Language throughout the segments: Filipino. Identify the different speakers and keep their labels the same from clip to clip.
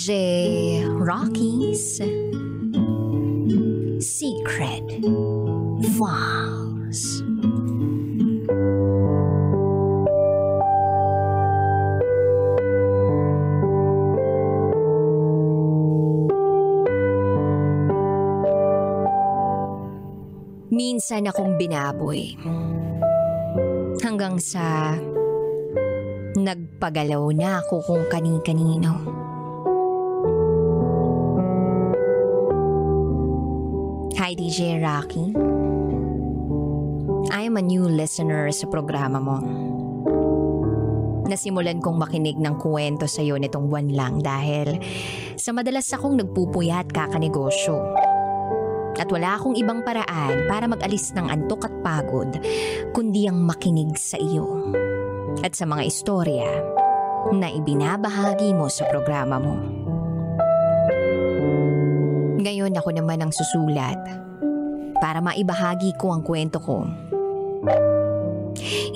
Speaker 1: DJ Rocky's Secret Files. Minsan akong binaboy. Hanggang sa nagpagalaw na ako kung kani-kanino. Hi DJ Rocky. I am a new listener sa programa mo. Nasimulan kong makinig ng kwento sa iyo nitong buwan lang dahil sa madalas akong nagpupuyat kakanegosyo. At wala akong ibang paraan para mag-alis ng antok at pagod kundi ang makinig sa iyo at sa mga istorya na ibinabahagi mo sa programa mo. Ngayon ako naman ang susulat para maibahagi ko ang kwento ko.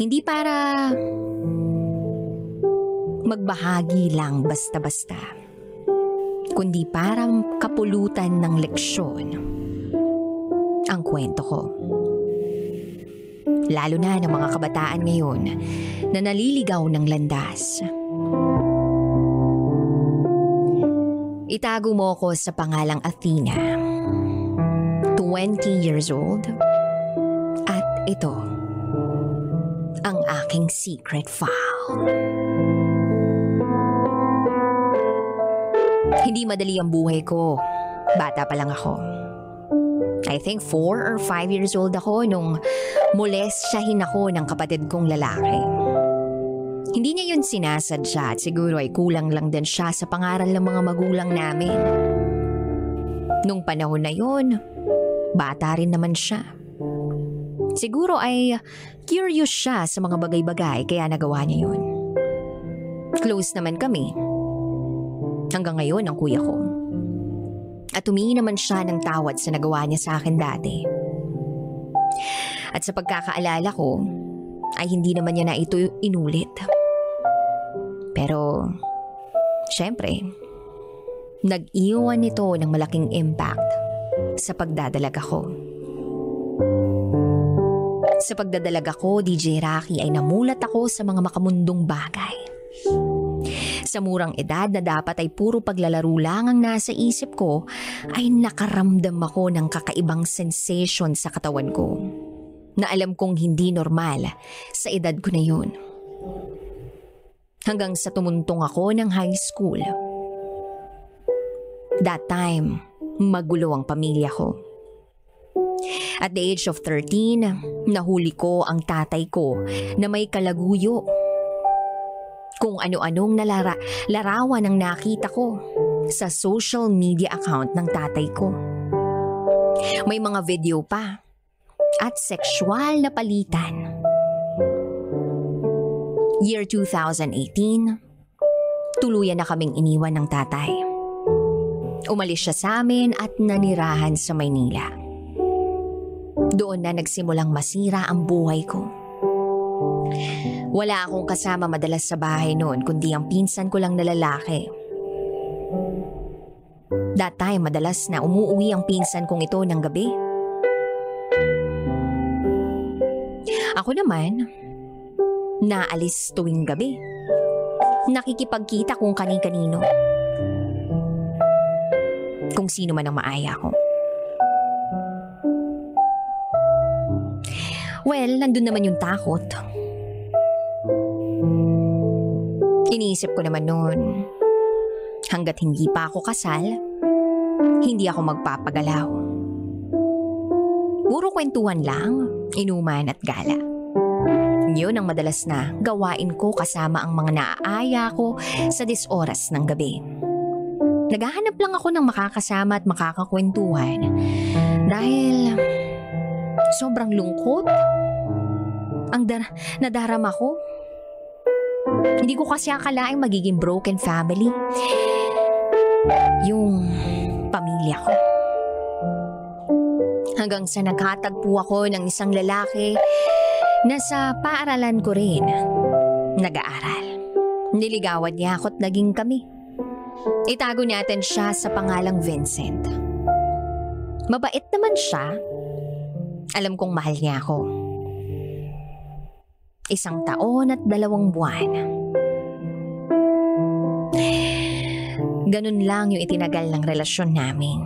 Speaker 1: Hindi para magbahagi lang basta-basta, kundi para kapulutan ng leksyon ang kwento ko. Lalo na ng mga kabataan ngayon na naliligaw ng landas. Itago mo ko sa pangalang Athena. 20 years old. At ito, ang aking secret file. Hindi madali ang buhay ko. Bata pa lang ako. I think 4 or 5 years old ako nung molestyahin ako ng kapatid kong lalaki. Hindi niya yun sinasadya at siguro ay kulang lang din siya sa pangaral ng mga magulang namin. Nung panahon na yun, bata rin naman siya. Siguro ay curious siya sa mga bagay-bagay kaya nagawa niya yun. Close naman kami. Hanggang ngayon ang kuya ko. At humingi naman siya ng tawad sa nagawa niya sa akin dati. At sa pagkakaalala ko, ay hindi naman niya na ito inulit. Pero, syempre, nag-iwan nito ng malaking impact sa pagdadalag ako. Sa pagdadalag ako, DJ Rocky ay namulat ako sa mga makamundong bagay. Sa murang edad na dapat ay puro paglalaro lang ang nasa isip ko, ay nakaramdam ako ng kakaibang sensation sa katawan ko na alam kong hindi normal sa edad ko na yun. Hanggang sa tumuntong ako ng high school. That time, magulo ang pamilya ko. At the age of 13, nahuli ko ang tatay ko na may kalaguyo. Kung ano-anong nalara larawan ang nakita ko sa social media account ng tatay ko. May mga video pa at sexual na palitan. Year 2018, tuluyan na kaming iniwan ng tatay. Umalis siya sa amin at nanirahan sa Maynila. Doon na nagsimulang masira ang buhay ko. Wala akong kasama madalas sa bahay noon kundi ang pinsan ko lang na lalaki. That time madalas na umuuwi ang pinsan kong ito ng gabi. Ako naman, naalis tuwing gabi. Nakikipagkita kung kani-kanino. Kung sino man ang maaya ko. Well, nandun naman yung takot. Iniisip ko naman noon, hanggat hindi pa ako kasal, hindi ako magpapagalaw. Puro kwentuhan lang, inuman at gala. Yun ang madalas na gawain ko kasama ang mga naaaya ko sa disoras ng gabi. Naghahanap lang ako ng makakasama at makakakwentuhan dahil sobrang lungkot ang dar nadarama ko. Hindi ko kasi akalaing magiging broken family yung pamilya ko. Hanggang sa nagkatagpo ako ng isang lalaki na sa paaralan ko rin nag-aaral. Niligawan niya ako at naging kami. Itago natin siya sa pangalang Vincent. Mabait naman siya. Alam kong mahal niya ako. Isang taon at dalawang buwan. Ganun lang yung itinagal ng relasyon namin.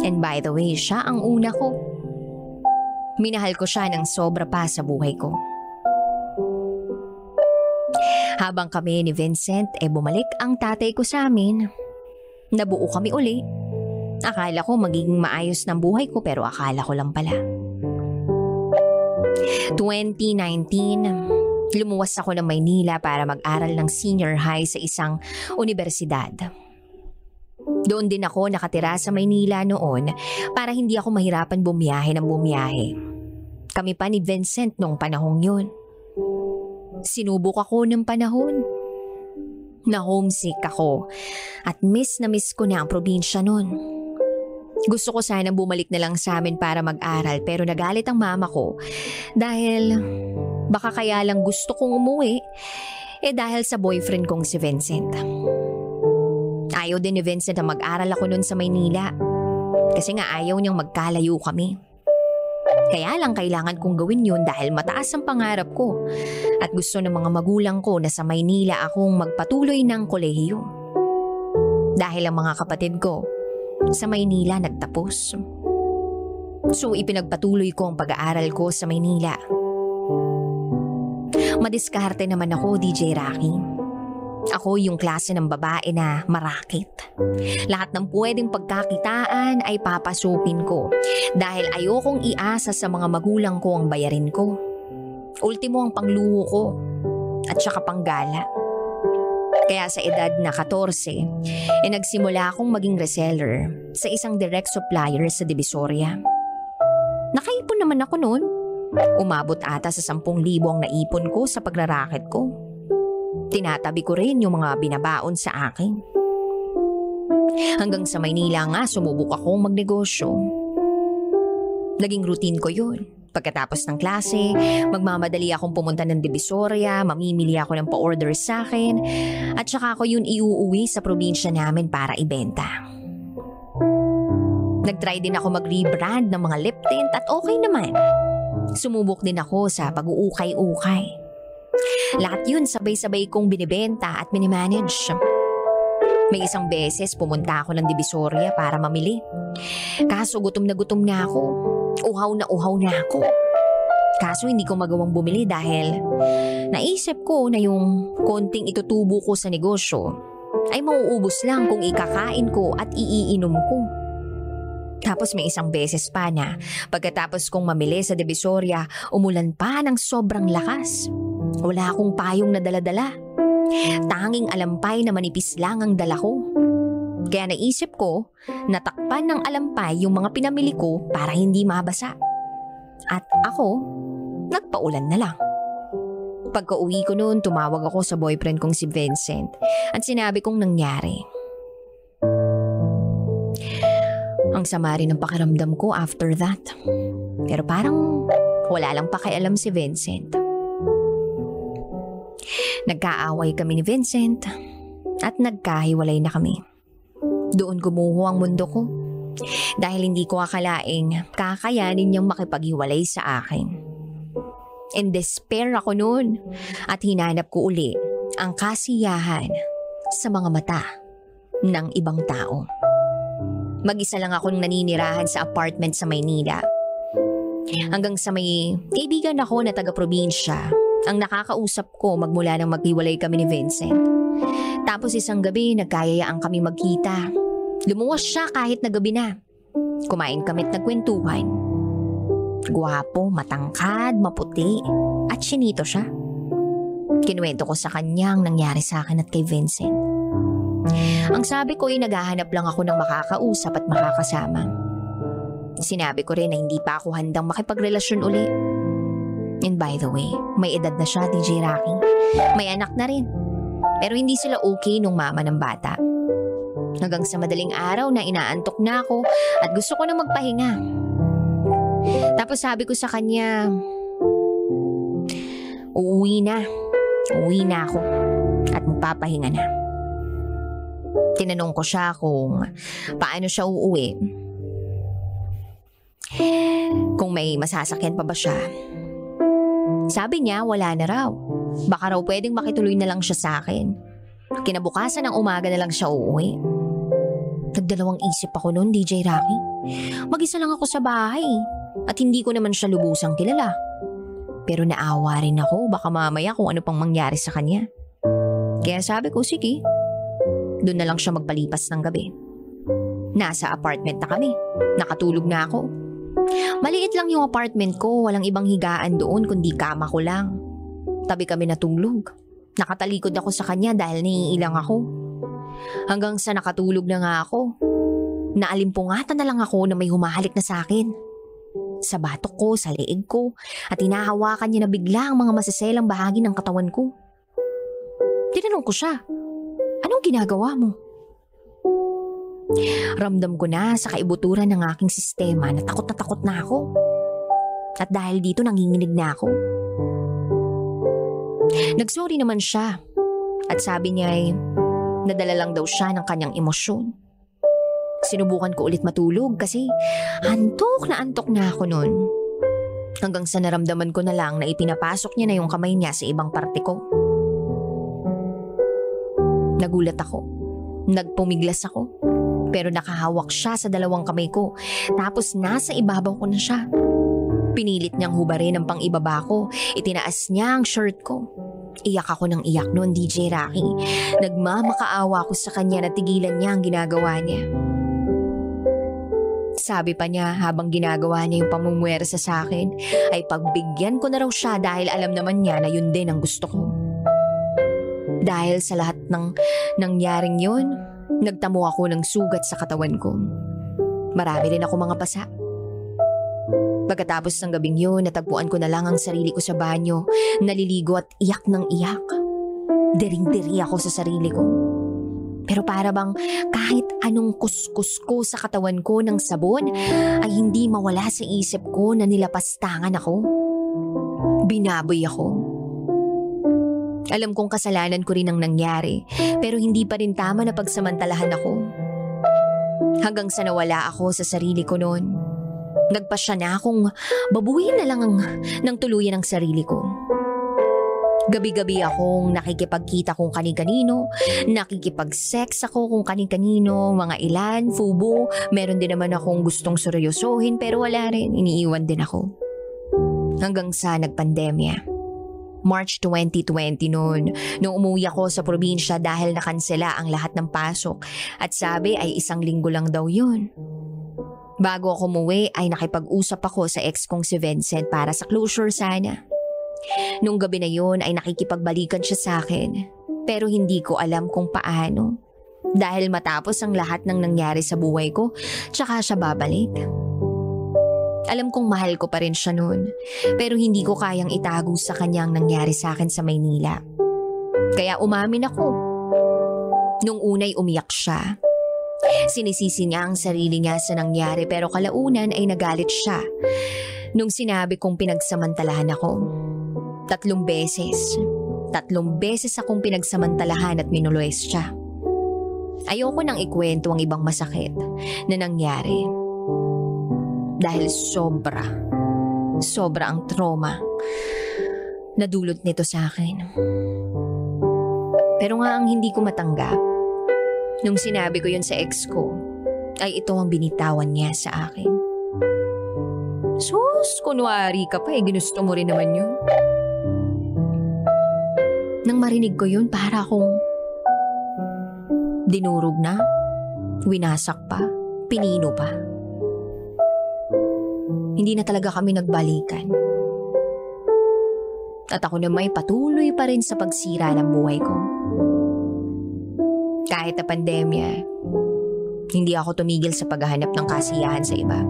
Speaker 1: And by the way, siya ang una ko. Minahal ko siya ng sobra pa sa buhay ko. Habang kami ni Vincent e bumalik ang tatay ko sa amin, nabuo kami uli. Akala ko magiging maayos ng buhay ko pero akala ko lang pala. 2019, lumuwas ako ng Maynila para mag-aral ng senior high sa isang universidad. Doon din ako nakatira sa Maynila noon para hindi ako mahirapan bumiyahe ng bumiyahe. Kami pa ni Vincent nung panahong yun. Sinubok ako ng panahon. Na homesick ako at miss na miss ko na ang probinsya nun. Gusto ko sana bumalik na lang sa amin para mag-aral pero nagalit ang mama ko dahil baka kaya lang gusto kong umuwi eh dahil sa boyfriend kong si Vincent. Ayaw din ni Vincent na mag-aral ako nun sa Maynila kasi nga ayaw niyang magkalayo kami. Kaya lang kailangan kong gawin yun dahil mataas ang pangarap ko at gusto ng mga magulang ko na sa Maynila akong magpatuloy ng kolehiyo. Dahil ang mga kapatid ko sa Maynila nagtapos. So ipinagpatuloy ko ang pag-aaral ko sa Maynila. Madiskarte naman ako, DJ Rocky. Ako yung klase ng babae na marakit. Lahat ng pwedeng pagkakitaan ay papasukin ko dahil ayokong iasa sa mga magulang ko ang bayarin ko. Ultimo ang pangluho ko at saka panggala. Kaya sa edad na 14, eh nagsimula akong maging reseller sa isang direct supplier sa Divisoria. Nakaipon naman ako noon. Umabot ata sa 10,000 ang naipon ko sa pagraraket ko. Tinatabi ko rin yung mga binabaon sa akin. Hanggang sa Maynila nga sumubok akong magnegosyo. Naging routine ko yun. Pagkatapos ng klase, magmamadali akong pumunta ng Divisoria, mamimili ako ng pa-order sa akin, at saka ako yun iuuwi sa probinsya namin para ibenta. Nagtry din ako mag-rebrand ng mga lip tint at okay naman. Sumubok din ako sa pag-uukay-ukay. Lahat yun sabay-sabay kong binibenta at minimanage. May isang beses pumunta ako ng Divisoria para mamili. Kaso gutom na gutom na ako. Uhaw na uhaw na ako. Kaso hindi ko magawang bumili dahil naisip ko na yung konting itutubo ko sa negosyo ay mauubos lang kung ikakain ko at iiinom ko. Tapos may isang beses pa na pagkatapos kong mamili sa Divisoria, umulan pa ng sobrang lakas. Wala akong payong na daladala. Tanging alampay na manipis lang ang dala ko. Kaya naisip ko, natakpan ng alampay yung mga pinamili ko para hindi mabasa. At ako, nagpaulan na lang. Pagka uwi ko noon, tumawag ako sa boyfriend kong si Vincent at sinabi kong nangyari. Ang sama rin ng pakiramdam ko after that. Pero parang wala lang pakialam si Vincent. Nagkaaway kami ni Vincent at nagkahiwalay na kami. Doon gumuho ang mundo ko dahil hindi ko akalaing kakayanin niyang makipaghiwalay sa akin. In despair ako noon at hinanap ko uli ang kasiyahan sa mga mata ng ibang tao. Mag-isa lang akong naninirahan sa apartment sa Maynila. Hanggang sa may kaibigan ako na taga-probinsya ang nakakausap ko magmula nang maghiwalay kami ni Vincent. Tapos isang gabi nagkayayaan kami magkita. Lumuwas siya kahit na gabi na. Kumain kami at nagkwentuhan. Guwapo, matangkad, maputi, at sinito siya. Kinuwento ko sa kanya ang nangyari sa akin at kay Vincent. Ang sabi ko ay naghahanap lang ako ng makakausap at makakasama. Sinabi ko rin na hindi pa ako handang makipagrelasyon uli And by the way, may edad na siya, DJ Rocky. May anak na rin. Pero hindi sila okay nung mama ng bata. Hanggang sa madaling araw na inaantok na ako at gusto ko na magpahinga. Tapos sabi ko sa kanya, uuwi na. Uuwi na ako at magpapahinga na. Tinanong ko siya kung paano siya uuwi. Kung may masasakyan pa ba siya. Sabi niya wala na raw. Baka raw pwedeng makituloy na lang siya sa akin. Kinabukasan ng umaga na lang siya uuwi. Nagdalawang isip ako noon, DJ Rocky. Mag-isa lang ako sa bahay at hindi ko naman siya lubusang kilala. Pero naawa rin ako baka mamaya kung ano pang mangyari sa kanya. Kaya sabi ko, sige. Doon na lang siya magpalipas ng gabi. Nasa apartment na kami. Nakatulog na ako. Maliit lang yung apartment ko, walang ibang higaan doon kundi kama ko lang. Tabi kami natulog. Nakatalikod ako sa kanya dahil naiilang ako. Hanggang sa nakatulog na nga ako. Naalimpungatan na lang ako na may humahalik na sa akin. Sa batok ko, sa leeg ko, at hinahawakan niya na bigla ang mga masaselang bahagi ng katawan ko. Tinanong ko siya, anong ginagawa mo? Ramdam ko na sa kaibuturan ng aking sistema na takot na takot na ako. At dahil dito nanginginig na ako. Nagsorry naman siya at sabi niya ay nadala lang daw siya ng kanyang emosyon. Sinubukan ko ulit matulog kasi antok na antok na ako noon. Hanggang sa naramdaman ko na lang na ipinapasok niya na yung kamay niya sa ibang parte ko. Nagulat ako. Nagpumiglas ako. Pero nakahawak siya sa dalawang kamay ko. Tapos nasa ibabaw ko na siya. Pinilit niyang hubarin ang pang-ibaba ko. Itinaas niya ang shirt ko. Iyak ako ng iyak noon, DJ Rocky. Nagmamakaawa ko sa kanya na tigilan niya ang ginagawa niya. Sabi pa niya habang ginagawa niya yung pamumwersa sa akin ay pagbigyan ko na raw siya dahil alam naman niya na yun din ang gusto ko. Dahil sa lahat ng nangyaring yun, nagtamo ako ng sugat sa katawan ko. Marami rin ako mga pasa. Pagkatapos ng gabing yun, natagpuan ko na lang ang sarili ko sa banyo, naliligo at iyak ng iyak. Dering-deri ako sa sarili ko. Pero para bang kahit anong kuskus ko sa katawan ko ng sabon ay hindi mawala sa isip ko na nilapastangan ako. Binaboy ako. Alam kong kasalanan ko rin ang nangyari pero hindi pa rin tama na pagsamantalahan ako. Hanggang sa nawala ako sa sarili ko noon. Nagpasya na akong babuhin na lang ang, ng tuluyan ang sarili ko. Gabi-gabi akong nakikipagkita kung kani-kanino, nakikipag-sex ako kung kani-kanino, mga ilan, fubo, meron din naman akong gustong seryosohin pero wala rin, iniiwan din ako. Hanggang sa nagpandemya. March 2020 noon, nung umuwi ako sa probinsya dahil nakansela ang lahat ng pasok at sabi ay isang linggo lang daw yun. Bago ako umuwi ay nakipag-usap ako sa ex kong si Vincent para sa closure sana. Nung gabi na yun ay nakikipagbalikan siya sa akin pero hindi ko alam kung paano. Dahil matapos ang lahat ng nangyari sa buhay ko, tsaka siya babalik. Alam kong mahal ko pa rin siya noon, pero hindi ko kayang itago sa kanya ang nangyari sa akin sa Maynila. Kaya umamin ako. Nung unay umiyak siya. Sinisisi niya ang sarili niya sa nangyari pero kalaunan ay nagalit siya. Nung sinabi kong pinagsamantalahan ako. Tatlong beses. Tatlong beses akong pinagsamantalahan at minulues siya. Ayoko nang ikwento ang ibang masakit na nangyari dahil sobra, sobra ang trauma na dulot nito sa akin. Pero nga ang hindi ko matanggap, nung sinabi ko yun sa ex ko, ay ito ang binitawan niya sa akin. Sus, kunwari ka pa eh, ginusto mo rin naman yun. Nang marinig ko yun, para akong dinurog na, winasak pa, pinino pa hindi na talaga kami nagbalikan. At ako na may patuloy pa rin sa pagsira ng buhay ko. Kahit na pandemya, hindi ako tumigil sa paghahanap ng kasiyahan sa iba.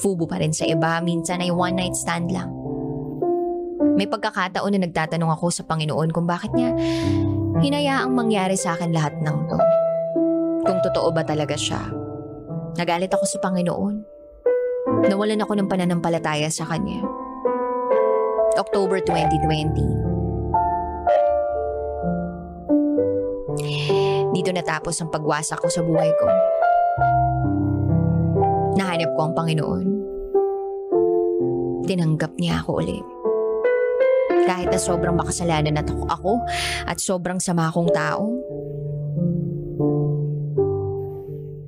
Speaker 1: Fubo pa rin sa iba, minsan ay one night stand lang. May pagkakataon na nagtatanong ako sa Panginoon kung bakit niya hinayaang mangyari sa akin lahat ng to. Kung totoo ba talaga siya. Nagalit ako sa Panginoon Nawalan ako ng pananampalataya sa kanya. October 2020. Dito natapos ang pagwasak ko sa buhay ko. Nahanap ko ang Panginoon. Tinanggap niya ako ulit. Kahit na sobrang makasalanan na ako at sobrang sama akong tao.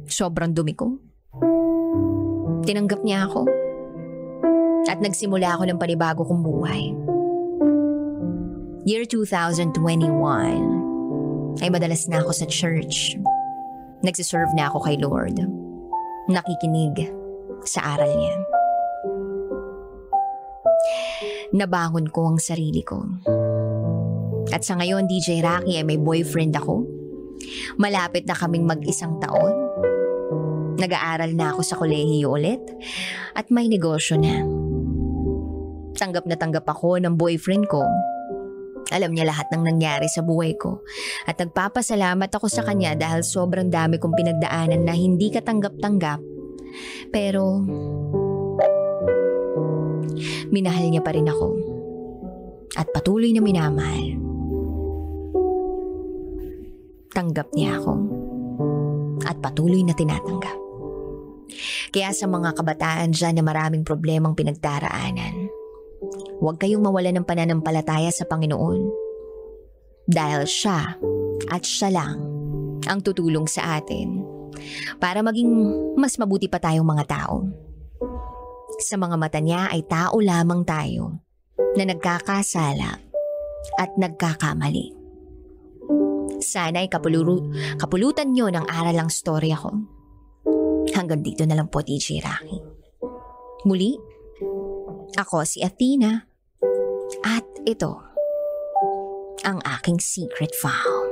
Speaker 1: Sobrang dumi ko. Tinanggap niya ako. At nagsimula ako ng panibago kong buhay. Year 2021 ay madalas na ako sa church. Nagsiserve na ako kay Lord. Nakikinig sa aral niya. Nabangon ko ang sarili ko. At sa ngayon, DJ Rocky ay may boyfriend ako. Malapit na kaming mag-isang taon. Nag-aaral na ako sa kolehiyo ulit at may negosyo na. Tanggap na tanggap ako ng boyfriend ko. Alam niya lahat ng nangyari sa buhay ko at nagpapasalamat ako sa kanya dahil sobrang dami kong pinagdaanan na hindi katanggap-tanggap. Pero minahal niya pa rin ako at patuloy na minamahal. Tanggap niya ako at patuloy na tinatanggap. Kaya sa mga kabataan dyan na maraming problemang pinagdaraanan, huwag kayong mawala ng pananampalataya sa Panginoon. Dahil siya at siya lang ang tutulong sa atin para maging mas mabuti pa tayong mga tao. Sa mga mata niya ay tao lamang tayo na nagkakasala at nagkakamali. Sana ay kapuluru, kapulutan nyo ng aral ang storya ko. Hanggang dito na lang po, DJ Rocky. Muli, ako si Athena at ito ang aking secret file.